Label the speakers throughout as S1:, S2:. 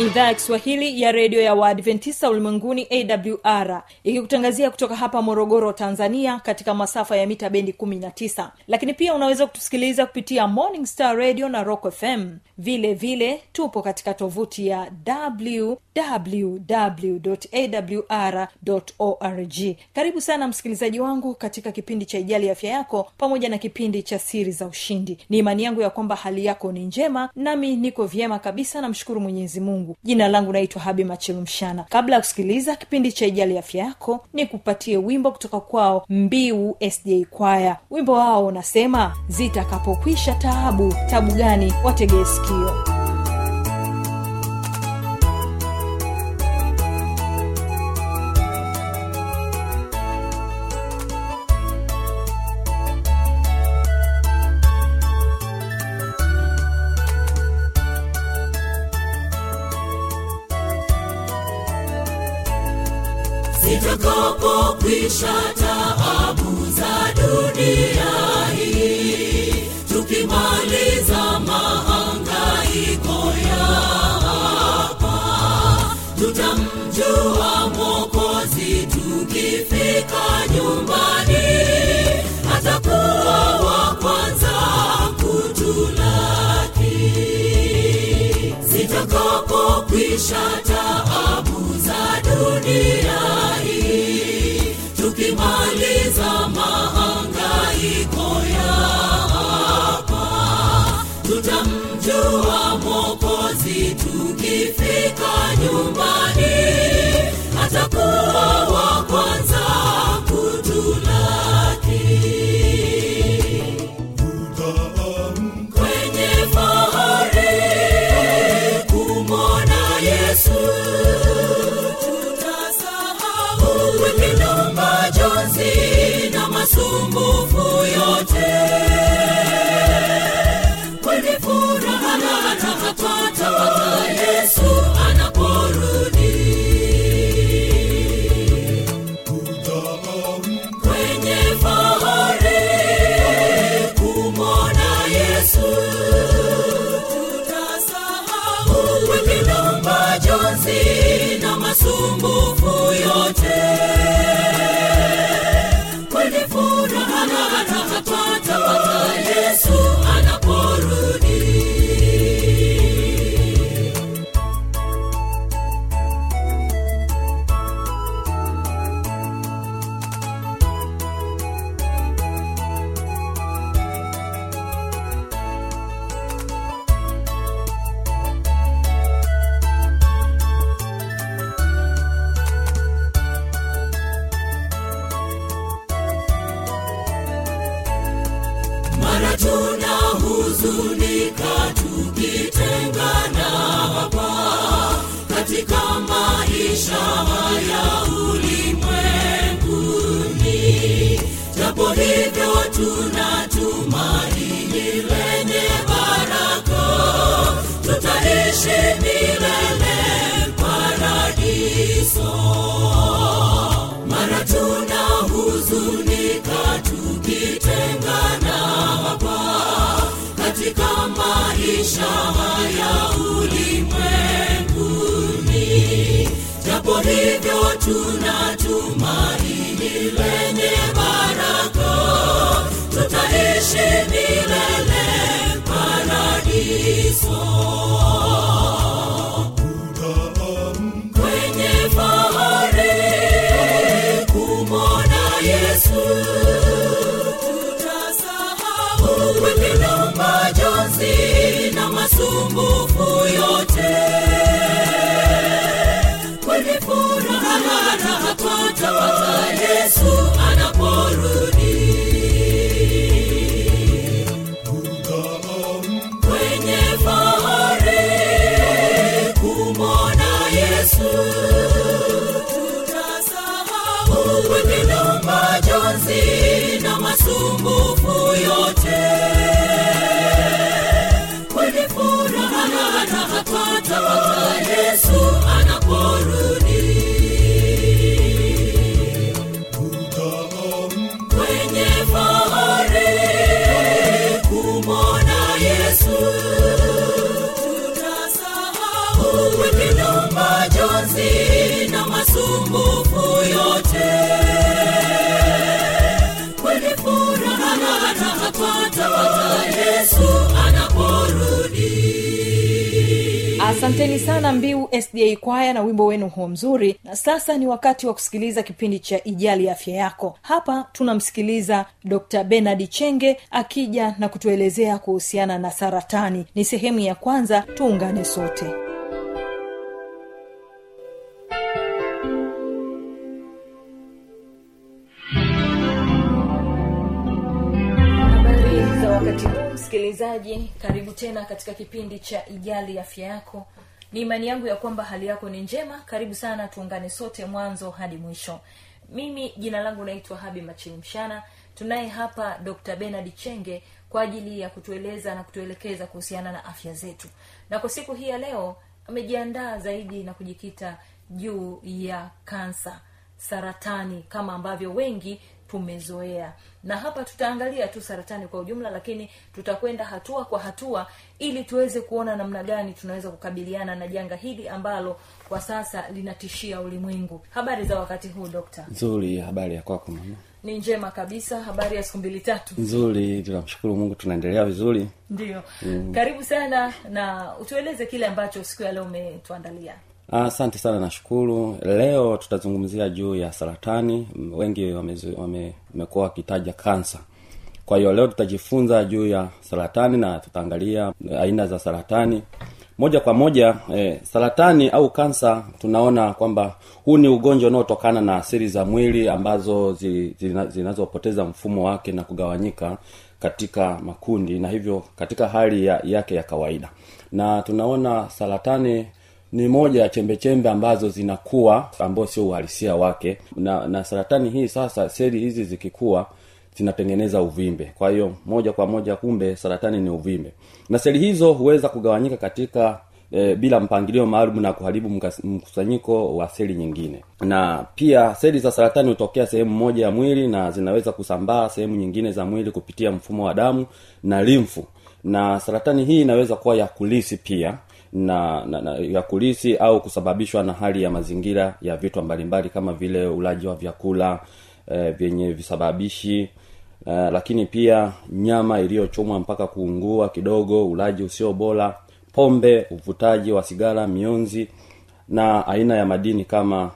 S1: idhaa ya kiswahili ya redio ya waadventista ulimwenguni awr ikikutangazia kutoka hapa morogoro tanzania katika masafa ya mita bendi 19 lakini pia unaweza kutusikiliza kupitia morning star radio na rock fm vile vile tupo katika tovuti ya wwwawr org. Karibu sana msikilizaji wangu katika kipindi cha ijali afya yako pamoja na kipindi cha siri za ushindi. Ni imani yangu ya kwamba hali yako ni njema nami niko vyema kabisa namshukuru mwenyezi mungu jina langu naitwa habi machilumshana kabla ya kusikiliza kipindi cha ijali afya yako ni kupatie wimbo kutoka kwao mbiu sda kwaya. Wimbo wao unasema zitakapokwisha taabu tabu gani wategee sikio
S2: zitakapokwisha taabu za dunia hii tukimaliza mahangaiko ya hapa. Tutamjua mwokozi tukifika nyumbani atakuwa wa kwanza kutulaki. Zitakapokwisha mahangaiko ya hapa tutamjua mokozi tukifika nyumbani atakuwa wa kwanza yesu maisha haya ulimwenguni japo hivyo tuna tumaini lenye baraka. Tutaishi milele paradiso
S3: asanteni sana mbiu sda kwaya na wimbo wenu huo mzuri. Na sasa ni wakati wa kusikiliza kipindi cha ijali afya yako. Hapa tunamsikiliza dr benard chenge akija na kutuelezea kuhusiana na saratani. Ni sehemu ya kwanza tuungane sote msikilizaji karibu tena katika kipindi cha ijali afya yako. Ni imani yangu ya kwamba hali yako ni njema. Karibu sana tuungane sote mwanzo hadi mwisho. Mimi jina langu naitwa habi machilimshana tunaye hapa dr benard chenge kwa ajili ya kutueleza na kutuelekeza kuhusiana na afya zetu. Na kwa siku hii ya leo amejiandaa zaidi na kujikita juu ya kansa saratani kama ambavyo wengi tumezoea. Na hapa tutaangalia tu saratani kwa ujumla lakini tutakwenda hatua kwa hatua ili tuweze kuona namna gani tunaweza kukabiliana na janga hili ambalo kwa sasa linatishia ulimwengu. Habari za wakati huu dokta?
S4: Nzuri habari ya kwako mama?
S3: Ni njema kabisa habari ya siku mbili tatu.
S4: Nzuri tunamshukuru mungu tunaendelea vizuri.
S3: Ndio. Mm. karibu sana na utueleze kile ambacho siku ya leo umetuandalia
S4: asante sana nashukuru. Leo tutazungumzia juu ya saratani. Wengi wamekuwa wame- wakitaja kansa. Kwa hiyo leo tutajifunza juu ya saratani na tutaangalia aina za saratani. Moja kwa moja eh, saratani au kansa tunaona kwamba huu ni ugonjwa unaotokana na asiri za mwili ambazo zi- zina- zinazopoteza mfumo wake na kugawanyika katika makundi na hivyo katika hali ya, yake ya kawaida. Na tunaona saratani ni moja ya chembechembe ambazo zinakuwa ambao sio uhalisia wake. Na, na saratani hii sasa seli hizi zikikuwa zinatengeneza uvimbe. Kwa hiyo moja kwa moja kumbe saratani ni uvimbe. Na seli hizo huweza kugawanyika katika e, bila mpangilio maalum na kuharibu mkusanyiko wa seli nyingine. Na pia seli za saratani hutokea sehemu moja ya mwili na zinaweza kusambaa sehemu nyingine za mwili kupitia mfumo wa damu na limfu na saratani hii inaweza kuwa ya kulisi pia na, na, na ya kulisi au kusababishwa na hali ya mazingira ya vitu mbalimbali kama vile ulaji wa vyakula eh, vyenye visababishi uh, lakini pia nyama iliyochomwa mpaka kuungua kidogo ulaji usio bora pombe uvutaji wa sigara mionzi na aina ya madini kama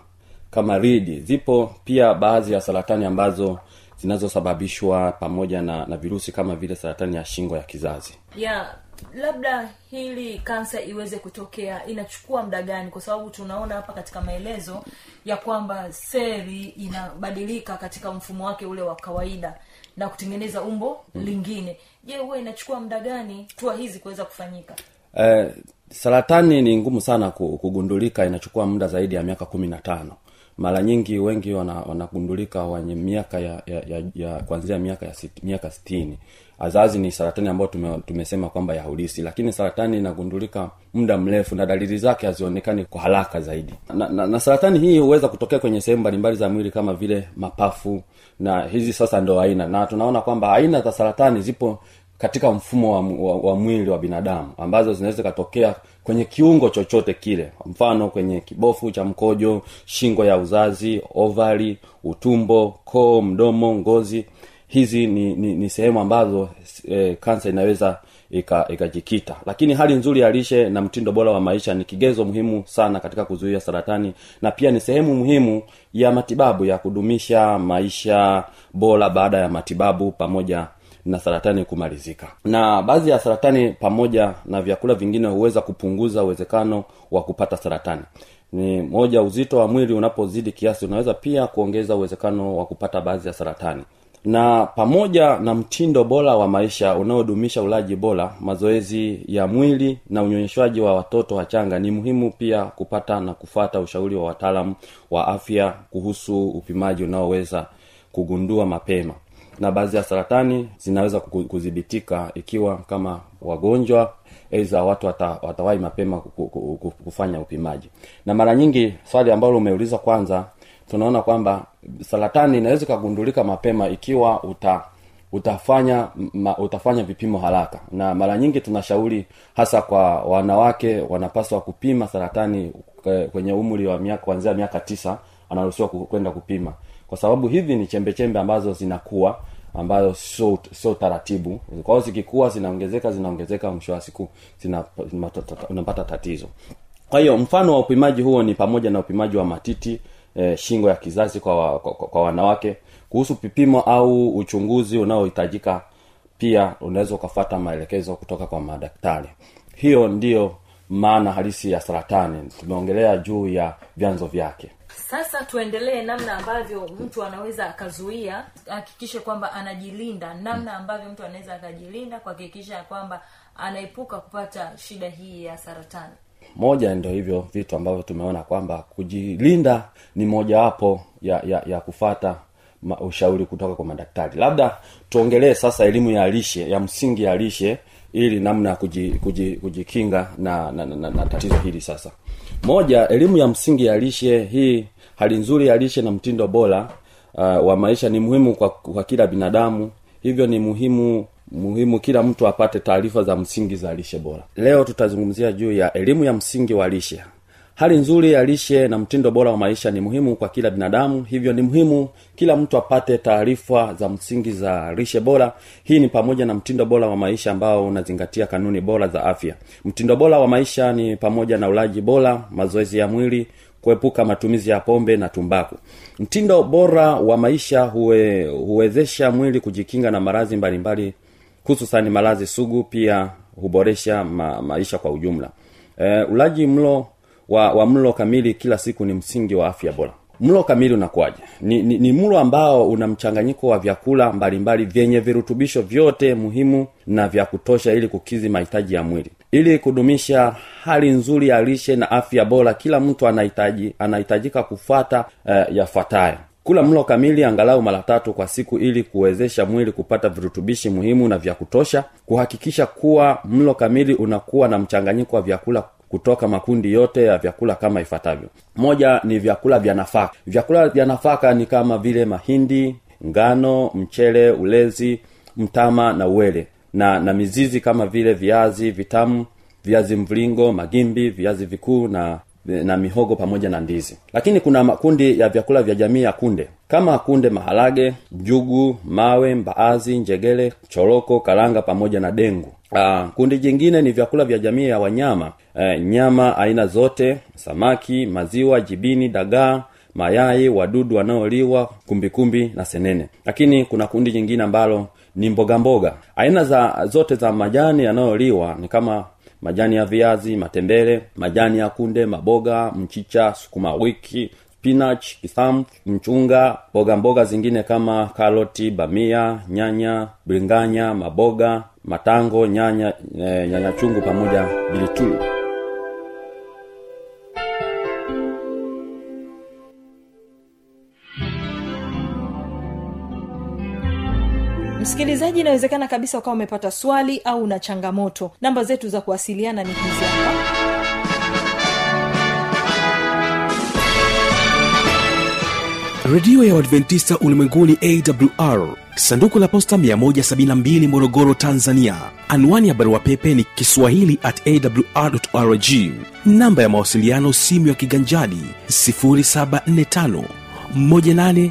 S4: kama ridi. Zipo pia baadhi ya saratani ambazo zinazosababishwa pamoja na, na virusi kama vile saratani ya shingo ya kizazi.
S3: Ya labda hili kansa iweze kutokea inachukua muda gani? Kwa sababu tunaona hapa katika maelezo ya kwamba seli inabadilika katika mfumo wake ule wa kawaida na kutengeneza umbo mm. lingine. Je huwa inachukua muda gani tua hizi kuweza kufanyika?
S4: Eh, saratani ni ngumu sana kugundulika inachukua muda zaidi ya miaka kumi na tano. Mara nyingi wengi wana- wanagundulika wenye miaka ya, ya, ya, ya kuanzia miaka ya sit, miaka sitini azazi ni saratani ambayo tume, tumesema kwamba ya ulisi lakini saratani inagundulika muda mrefu na dalili zake hazionekani kwa haraka zaidi. Na, na, na saratani hii huweza kutokea kwenye sehemu mbalimbali za mwili kama vile mapafu na hizi sasa ndo aina. Na tunaona kwamba aina za saratani zipo katika mfumo wa, wa, wa mwili wa binadamu ambazo zinaweza zikatokea kwenye kiungo chochote kile. Mfano kwenye kibofu cha mkojo shingo ya uzazi ovari utumbo koo mdomo ngozi hizi ni, ni, ni sehemu ambazo e, kansa inaweza ika- ikajikita. Lakini hali nzuri ya lishe na mtindo bora wa maisha ni kigezo muhimu sana katika kuzuia saratani na pia ni sehemu muhimu ya matibabu ya kudumisha maisha bora baada ya matibabu pamoja na saratani kumalizika. Na baadhi ya saratani pamoja na vyakula vingine huweza kupunguza uwezekano wa kupata saratani. Ni moja uzito wa mwili unapozidi kiasi unaweza pia kuongeza uwezekano wa kupata baadhi ya saratani na pamoja na mtindo bora wa maisha unaodumisha ulaji bora mazoezi ya mwili na unyonyeshwaji wa watoto wachanga ni muhimu pia kupata na kufata ushauri wa wataalamu wa afya kuhusu upimaji unaoweza kugundua mapema. Na baadhi ya saratani zinaweza kudhibitika ikiwa kama wagonjwa aidha watu wata, watawahi mapema ku- ku- ku- kufanya upimaji. Na mara nyingi swali ambalo umeuliza kwanza tunaona kwamba saratani inaweza ikagundulika mapema ikiwa uta utafanya ma, utafanya vipimo haraka. Na mara nyingi tunashauri hasa kwa wanawake wanapaswa kupima saratani eh, kwenye umri wa miaka kuanzia miaka tisa anaruhusiwa kwenda kupima. Kwa sababu hivi ni chembe ambazo zinakuwa ambayo sio sio taratibu. Kwao zikikuwa zinaongezeka zinaongezeka mwisho wa siku unapata tatizo. Kwa hiyo mfano wa upimaji huo ni pamoja na upimaji wa matiti e, shingo ya kizazi kwa, wa, kwa, kwa wanawake. Kuhusu vipimo au uchunguzi unaohitajika pia unaweza ukafata maelekezo kutoka kwa madaktari. Hiyo ndiyo maana halisi ya saratani. Tumeongelea juu ya vyanzo vyake.
S1: Sasa tuendelee namna ambavyo mtu anaweza akazuia hakikishe kwamba anajilinda. Namna ambavyo mtu anaweza akajilinda kuhakikisha kwamba anaepuka kupata shida hii ya saratani
S4: moja ndio hivyo vitu ambavyo tumeona kwamba kujilinda ni mojawapo ya, ya, ya kufata ushauri kutoka kwa madaktari. Labda tuongelee sasa elimu ya lishe ya msingi ya lishe ili namna ya kuji, kuji, kujikinga na, na, na, na, na tatizo hili sasa. Moja elimu ya msingi ya lishe hii hali nzuri ya lishe na mtindo bora uh, wa maisha ni muhimu kwa, kwa kila binadamu. Hivyo ni muhimu muhimu kila mtu apate taarifa za msingi za lishe bora. Leo tutazungumzia juu ya elimu ya msingi wa lishe. Hali nzuri ya lishe na mtindo bora wa maisha ni muhimu kwa kila binadamu hivyo ni muhimu kila mtu apate taarifa za msingi za lishe bora. Hii ni pamoja na mtindo bora wa maisha ambao unazingatia kanuni bora za afya. Mtindo bora wa maisha ni pamoja na ulaji bora mazoezi ya mwili kuepuka matumizi ya pombe na tumbaku. Mtindo bora wa maisha huwe, huwezesha mwili kujikinga na maradhi mbalimbali hususani malazi sugu pia huboresha ma, maisha kwa ujumla. E, ulaji mlo wa, wa mlo kamili kila siku ni msingi wa afya bora. Mlo kamili unakuwaje? Ni, ni, ni mlo ambao una mchanganyiko wa vyakula mbalimbali vyenye virutubisho vyote muhimu na vya kutosha ili kukizi mahitaji ya mwili. Ili kudumisha hali nzuri ya lishe na afya bora kila mtu anahitaji anahitajika kufata uh, yafuatayo kula mlo kamili angalau mara tatu kwa siku ili kuwezesha mwili kupata virutubishi muhimu na vya kutosha kuhakikisha kuwa mlo kamili unakuwa na mchanganyiko wa vyakula kutoka makundi yote ya vyakula kama ifuatavyo. Moja ni vyakula vya nafaka. Vyakula vya nafaka ni kama vile mahindi ngano mchele ulezi mtama na uwele. Na na mizizi kama vile viazi vitamu viazi mviringo magimbi viazi vikuu na na mihogo pamoja na ndizi. Lakini kuna makundi ya vyakula vya jamii ya kunde kama kunde maharage njugu mawe mbaazi njegele choroko karanga pamoja na dengu. Aa, kundi jingine ni vyakula vya jamii ya wanyama e, nyama aina zote samaki maziwa jibini dagaa mayai wadudu wanaoliwa kumbikumbi na senene. Lakini kuna kundi jingine ambalo ni mboga. Aina za zote za majani yanayoliwa ni kama majani ya viazi matembele majani ya kunde maboga mchicha sukuma wiki spinach kisamfu mchunga mboga mboga zingine kama karoti bamia nyanya bringanya maboga matango nyanya e, nyanya chungu pamoja bilitulu
S1: msikilizaji inawezekana kabisa ukawa umepata swali au una changamoto. Namba zetu za kuwasiliana ni hizi
S5: redio ya uadventista ulimwenguni awr sanduku la posta 172 morogoro tanzania. Anwani ya barua pepe ni kiswahili at awrrg namba ya mawasiliano simu ya kiganjadi 745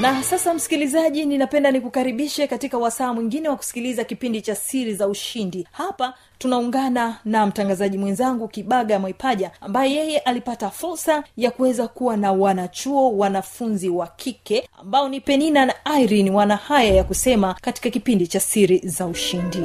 S1: na sasa msikilizaji ninapenda nikukaribishe katika wasaa mwingine wa kusikiliza kipindi cha siri za ushindi. Hapa tunaungana na mtangazaji mwenzangu kibaga mwaipaja ambaye yeye alipata fursa ya kuweza kuwa na wanachuo wanafunzi wa kike ambao ni penina na irene wana haya ya kusema katika kipindi cha siri za ushindi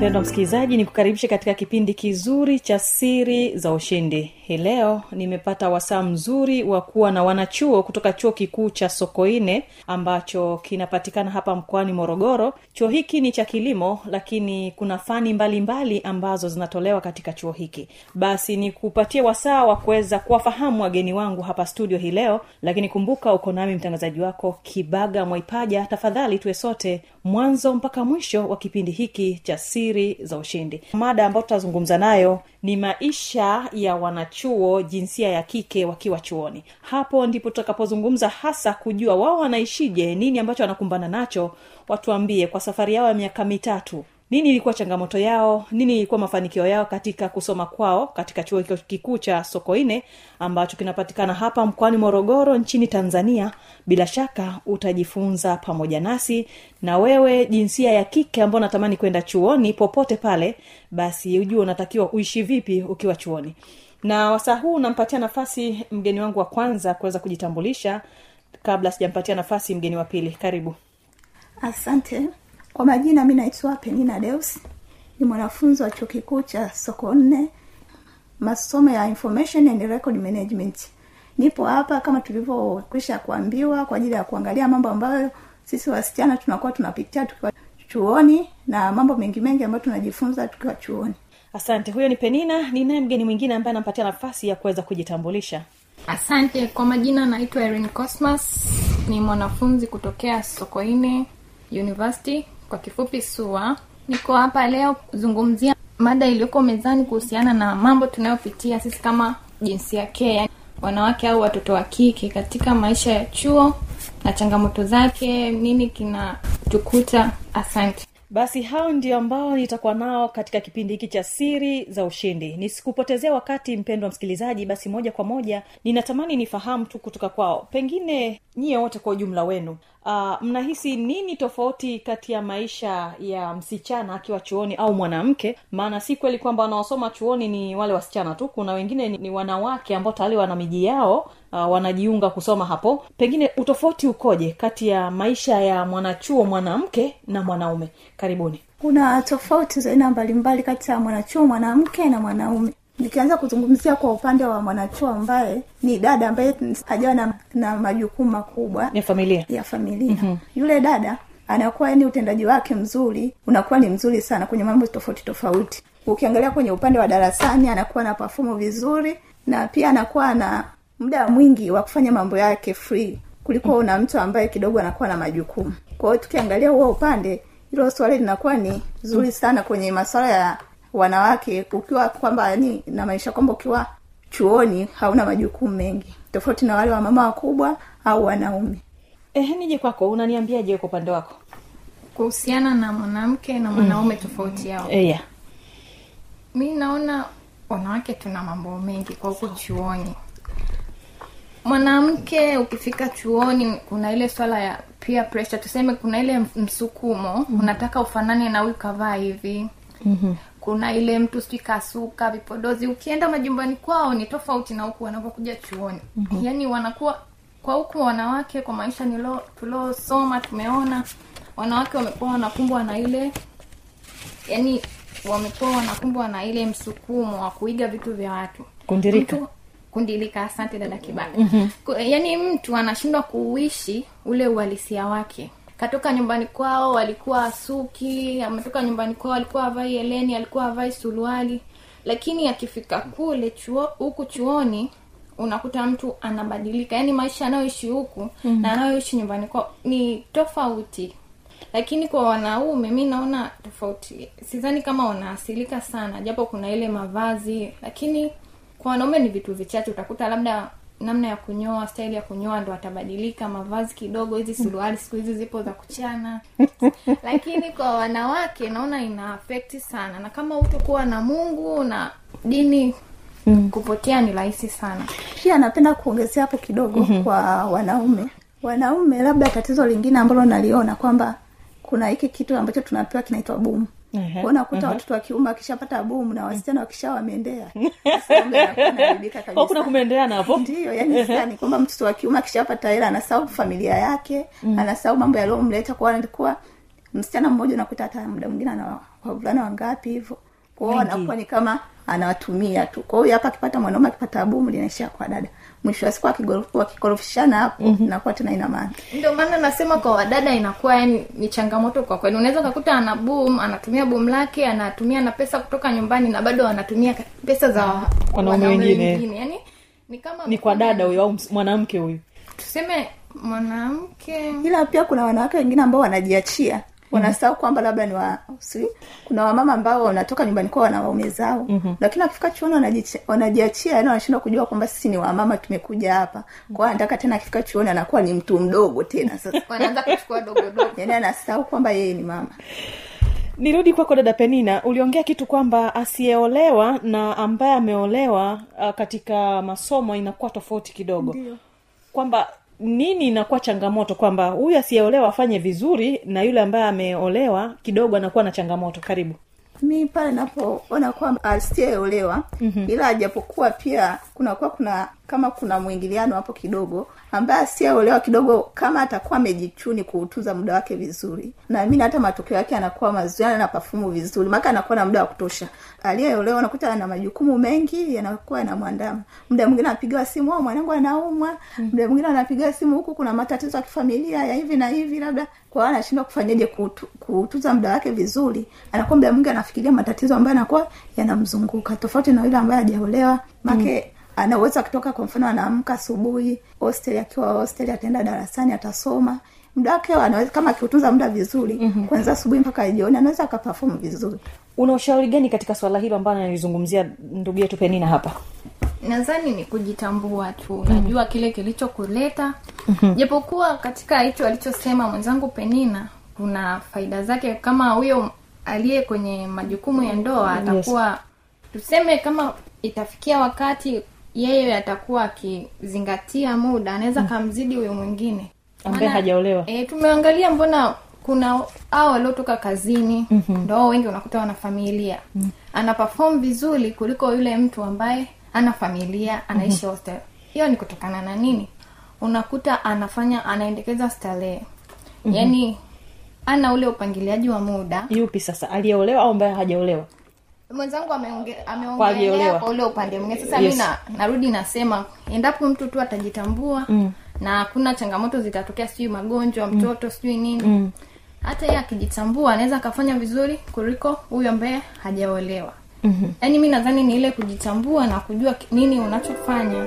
S1: mpendwa msikilizaji ni kukaribisha katika kipindi kizuri cha siri za ushindi hii leo nimepata wasaa mzuri wa kuwa na wanachuo kutoka chuo kikuu cha sokoine ambacho kinapatikana hapa mkoani morogoro. Chuo hiki ni cha kilimo lakini kuna fani mbalimbali mbali ambazo zinatolewa katika chuo hiki. Basi ni kupatia wasaa wa kuweza kuwafahamu wageni wangu hapa studio hii leo lakini kumbuka uko nami mtangazaji wako kibaga mwaipaja. Tafadhali tuwe sote mwanzo mpaka mwisho wa kipindi hiki cha siri za ushindi. Mada ambayo tutazungumza nayo ni maisha ya wanachuo jinsia ya kike wakiwa chuoni. Hapo ndipo tutakapozungumza hasa kujua wao wanaishije nini ambacho wanakumbana nacho. Watuambie kwa safari yao ya miaka mitatu nini ilikuwa changamoto yao? Nini ilikuwa mafanikio yao katika kusoma kwao katika chuo kikuu cha sokoine ambacho kinapatikana hapa mkoani morogoro nchini tanzania? Bila shaka utajifunza pamoja nasi. Na wewe jinsia ya kike ambao natamani kwenda chuoni popote pale basi ujue unatakiwa uishi vipi ukiwa chuoni. Na wasaa huu nampatia nafasi mgeni wangu wa kwanza kuweza kujitambulisha kabla sijampatia nafasi mgeni wa pili. Karibu.
S6: Asante kwa majina mi naitwa penina deus ni mwanafunzi wa chuo kikuu cha soko nne masomo ya information and record management. Nipo hapa kama tulivyokwisha kuambiwa kwa ajili ya kuangalia mambo ambayo sisi wasichana tunakuwa tunapitia tukiwa chuoni na mambo mengi mengi ambayo tunajifunza tukiwa chuoni.
S1: Asante. Huyo ni penina. Ninaye mgeni mwingine ambaye anampatia nafasi ya kuweza kujitambulisha.
S7: Asante. Kwa majina naitwa erin cosmas. Ni mwanafunzi kutokea sokoine university kwa kifupi sua niko hapa leo kuzungumzia mada iliyoko mezani kuhusiana na mambo tunayopitia sisi kama jinsia ke yani wanawake au watoto wa kike katika maisha ya chuo na changamoto zake nini kinatukuta asante
S1: basi hao ndio ambao nitakuwa nao katika kipindi hiki cha siri za ushindi. Nisikupotezea wakati mpendwa msikilizaji basi moja kwa moja ninatamani nifahamu tu kutoka kwao. Pengine nyie wote kwa ujumla wenu uh, mnahisi nini tofauti kati ya maisha ya msichana akiwa chuoni au mwanamke? Maana si kweli kwamba wanaosoma chuoni ni wale wasichana tu kuna wengine ni, ni wanawake ambao tayari wana miji yao uh, wanajiunga kusoma hapo. Pengine utofauti ukoje kati ya maisha ya mwanachuo mwanamke na mwanaume? Karibuni.
S6: Kuna tofauti za aina mbalimbali kati ya mwanachuo mwanamke na mwanaume. Nikianza kuzungumzia kwa upande wa mwanachuo ambaye ni dada ambaye hajawa na, na majukumu makubwa
S1: ya familia.
S6: ya familia. Mm-hmm. yule dada anakuwa yani utendaji wake mzuri unakuwa ni mzuri sana kwenye mambo tofauti tofauti. Ukiangalia kwenye upande wa darasani anakuwa na pafumu vizuri na pia anakuwa na muda mwingi wa kufanya mambo yake free kuliko una mtu ambaye kidogo anakuwa na majukumu. Kwa hiyo tukiangalia huo upande hilo swali linakuwa ni zuri sana kwenye masuala ya wanawake ukiwa kwamba yani namaanisha kwamba ukiwa chuoni hauna majukumu mengi tofauti na wale wamama wakubwa au wanaume.
S1: Ehe nije kwako. Unaniambiaje kwa upande wako?
S7: Kuhusiana na mwanamke na mwanaume mm. tofauti yao.
S1: E, yeah.
S7: mi naona wanawake tuna mambo mengi kwa huku chuoni mwanamke ukifika chuoni kuna ile swala ya peer pressure tuseme kuna ile msukumo mm-hmm. unataka ufanane na huyu kavaa hivi mm-hmm. kuna ile mtu sijui kasuka vipodozi ukienda majumbani kwao ni tofauti na huku wanapokuja chuoni mm-hmm. yaani wanakuwa kwa huku wanawake kwa maisha nilo tuliosoma tumeona wanawake wamekuwa wanakumbwa na ile yaani wamekuwa wanakumbwa na ile msukumo wa kuiga vitu vya watu
S1: kundirika
S7: mtu, kundilika asante dada mm-hmm. yaani mtu anashindwa kuuishi ule uhalisia wake. Katoka nyumbani kwao walikuwa suki ametoka nyumbani kwao alikuwa avai eleni alikuwa avai suruali. Lakini akifika kule chuo huku chuoni unakuta mtu anabadilika. Yaani maisha anayoishi huku mm-hmm. na anayoishi nyumbani kwao ni tofauti. Lakini kwa wanaume mi naona tofauti. Sidhani kama wanaasilika sana japo kuna ile mavazi. Lakini kwa wanaume ni vitu vichache utakuta labda namna ya kunyoa staili ya kunyoa ndo atabadilika mavazi kidogo hizi suruali siku hizi zipo za kuchana. Lakini kwa wanawake naona ina afekti sana. Na kama utokuwa na mungu na dini kupotea ni rahisi sana.
S6: Pia napenda kuongezea hapo kidogo mm-hmm. kwa wanaume. Wanaume labda tatizo lingine ambalo naliona kwamba kuna hiki kitu ambacho tunapewa kinaitwa bumu
S8: Ehe,
S6: unakuta watoto wa kiume wakishapata bumu na wasichana wakisha
S8: Kwa kuna kumendea napo
S6: ndio yani sani kwamba mtoto wa kiume akishapata hela anasahau familia yake mm. anasahau mambo yaliyomleta. Kwa alikuwa msichana mmoja unakuta hata muda mwingine ana wavulana wangapi hivyo. Kwao anakuwa ni kama anawatumia tu. Kwa hiyo hapa akipata mwanaume akipata bumu linaishia kwa dada mwisho wa siku wakikorofishana hapo mm-hmm. inakuwa tena ina maana.
S7: Ndio maana nasema kwa wadada inakuwa yani ni changamoto kwa kweli. Unaweza ukakuta ana boom anatumia boom lake anatumia na pesa kutoka nyumbani na bado anatumia pesa za
S8: Wanaume wengine.
S7: yani ni kama
S8: ni kwa dada huyo au mwanamke huyu?
S7: Tuseme mwanamke.
S6: Ila pia kuna wanawake wengine ambao wanajiachia wanasahau kwamba labda ni wa si, kuna wamama ambao wanatoka nyumbani kwao wana waume zao. Mm-hmm. lakini akifika chuoni wanajiachia yani wanashindwa kujua kwamba sisi ni wamama tumekuja hapa. Kwao anataka tena akifika chuoni anakuwa ni mtu mdogo tena sasa.
S7: Wanaanza kuchukua dogodogo
S6: yani anasahau kwamba yeye ni mama.
S8: Nirudi kwako dada penina uliongea kitu kwamba asiyeolewa na ambaye ameolewa uh, katika masomo inakuwa tofauti kidogo.
S6: Ndio.
S8: kwamba nini inakuwa changamoto kwamba huyu asiyeolewa afanye vizuri na yule ambaye ameolewa kidogo anakuwa na changamoto? Karibu
S6: mi pale napoona kwamba asiyeolewa mm-hmm. ila ajapokuwa pia kunakuwa kuna kama kuna mwingiliano hapo kidogo ambaye asiyeolewa kidogo kama atakuwa amejichuni kuutuza muda wake vizuri. Naamini hata matokeo yake anakuwa mazuri na pafumu vizuri. Maka anakuwa na muda wa kutosha. Aliyeolewa unakuta ana majukumu mengi yanakuwa yanamwandama. Muda mwingine anapigiwa simu "Oh, mwanangu anaumwa. Muda mwingine anapigiwa simu huku kuna matatizo ya kifamilia ya hivi na hivi labda kwa hiyo anashindwa kufanyaje kuutu, kuutuza muda wake vizuri anakuwa muda mwingi anafikiria matatizo ambayo anakuwa yanamzunguka. Tofauti na yule ambaye hajaolewa make mm. anaweza akitoka kwa mfano anaamka asubuhi hostel akiwa hostel ataenda darasani atasoma. Muda wake anaweza kama akiutunza muda vizuri mm-hmm. kwanzia asubuhi mpaka jioni anaweza akapafomu vizuri.
S8: Una ushauri gani katika swala hilo ambalo analizungumzia ndugu yetu penina hapa
S7: nadhani ni kujitambua tu. Unajua kile kilichokuleta. Japokuwa katika hicho alichosema mwenzangu penina kuna faida zake. Kama huyo aliye kwenye majukumu ya ndoa atakuwa tuseme kama itafikia wakati yeye atakuwa akizingatia muda anaweza kamzidi huyo mwingine.
S8: Ambaye hajaolewa.
S7: e, tumeangalia mbona kuna au waliotoka kazini mm-hmm. ndo wengi unakuta wana familia. Mm-hmm. ana perform vizuri kuliko yule mtu ambaye ana familia anaishi mm-hmm. hostel hiyo ni kutokana na nini unakuta anafanya anaendekeza starehe mm-hmm. yaani ana ule upangiliaji wa muda
S8: yupi sasa aliyeolewa au ambaye hajaolewa
S7: mwenzangu ameonge- ameongelea kwa ule upande mwingine sasa
S8: Yes.
S7: mi na, narudi nasema endapo mtu tu atajitambua mm. na hakuna changamoto zitatokea sijui magonjwa mtoto sijui nini mm. hata yeye akijitambua anaweza akafanya vizuri kuliko huyu ambaye hajaolewa mm-hmm. yaani mi nadhani ni ile kujitambua na kujua nini unachofanya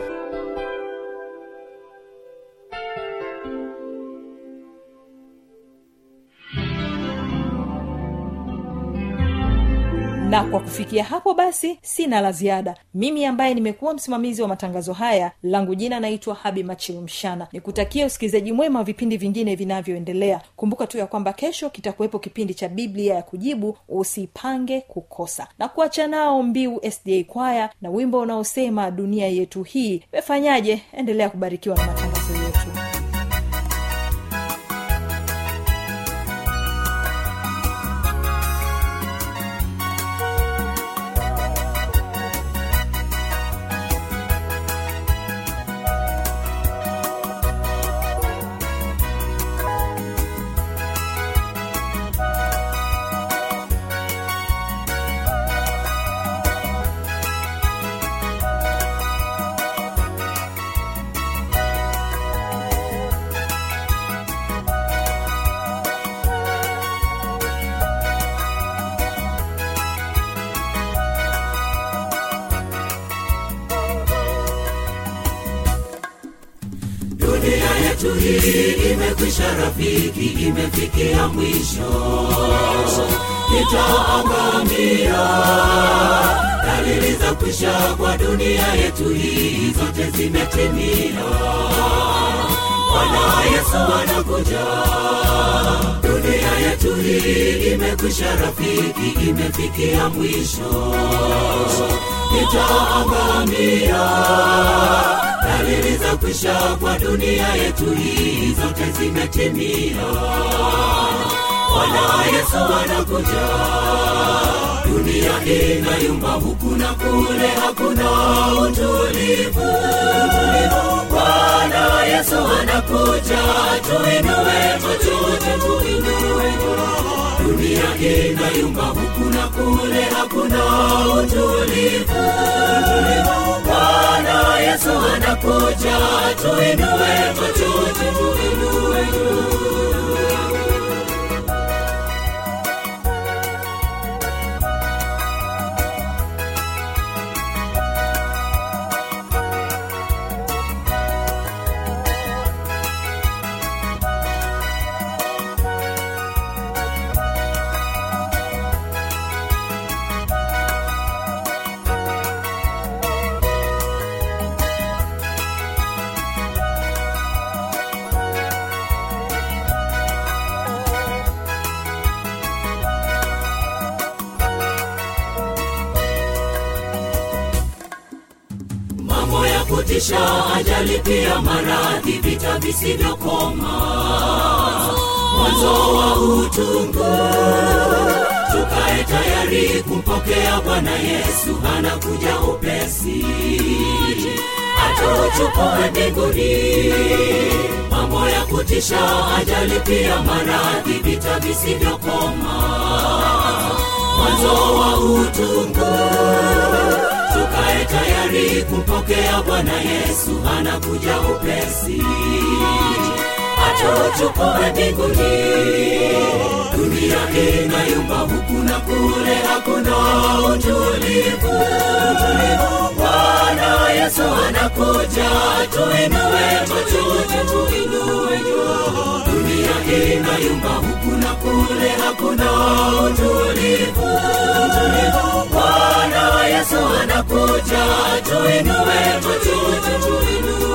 S1: na kwa kufikia hapo basi sina la ziada. Mimi ambaye nimekuwa msimamizi wa matangazo haya langu jina naitwa habi machilu mshana. Nikutakia usikilizaji mwema wa vipindi vingine vinavyoendelea. Kumbuka tu ya kwamba kesho kitakuwepo kipindi cha biblia ya kujibu usipange kukosa. Na kuacha nao mbiu sda kwaya na wimbo unaosema dunia yetu hii. Imefanyaje endelea kubarikiwa na matangazo yetu
S2: imekwisha rafiki imefikia mwisho. Itaangamia dalili za kwisha kwa dunia yetu hii zote zimetimia. Bwana yesu anakuja. Dunia yetu hii imekwisha rafiki imefikia mwisho. Itaangamia dalili za kwisha kwa dunia yetu hii zote zimetimia. Bwana yesu anakuja. Dunia inayumba huku na kule hakuna utulivu. Bwana yesu anakuja. Tuinue tuchuje tuinue dunia inayumba huku na kule hakuna utulivu. Bwana yesu anakuja tuinue tuchuje tuinue mambo kutisha ajali pia maradhi vita visivyokoma. Mwanzo wa utungu tukae tayari kumpokea bwana yesu anakuja upesi. Atuchukue mbinguni mambo ya kutisha ajali pia maradhi vita visivyokoma. Mwanzo wa utungu tayari kumpokea bwana yesu anakuja upesi. Atochukua mbinguni. Dunia inayumba huku na kule hakuna utulivu. Bwana yesu anakuja tuinue tuchuje tuinue. Dunia inayumba huku na kule hakuna utulivu yesu anakuja tuinue tuchuje tuinue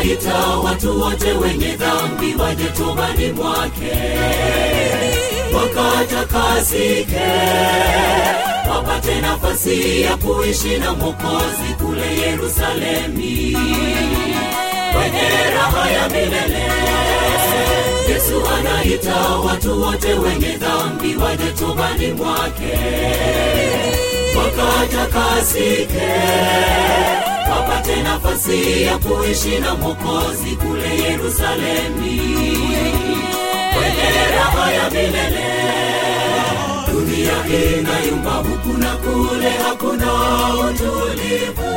S2: anaita watu wote wenye dhambi waje tobani mwake. Wakatakasike wapate nafasi ya kuishi na mwokozi kule yerusalemi. Kwenye raha ya milele yesu anaita watu wote wenye dhambi waje tobani mwake. Wakatakasike wapate nafasi ya kuishi na mwokozi kule yerusalemi. Kwenye raha ya milele dunia inayumba huku na kule hakuna utulivu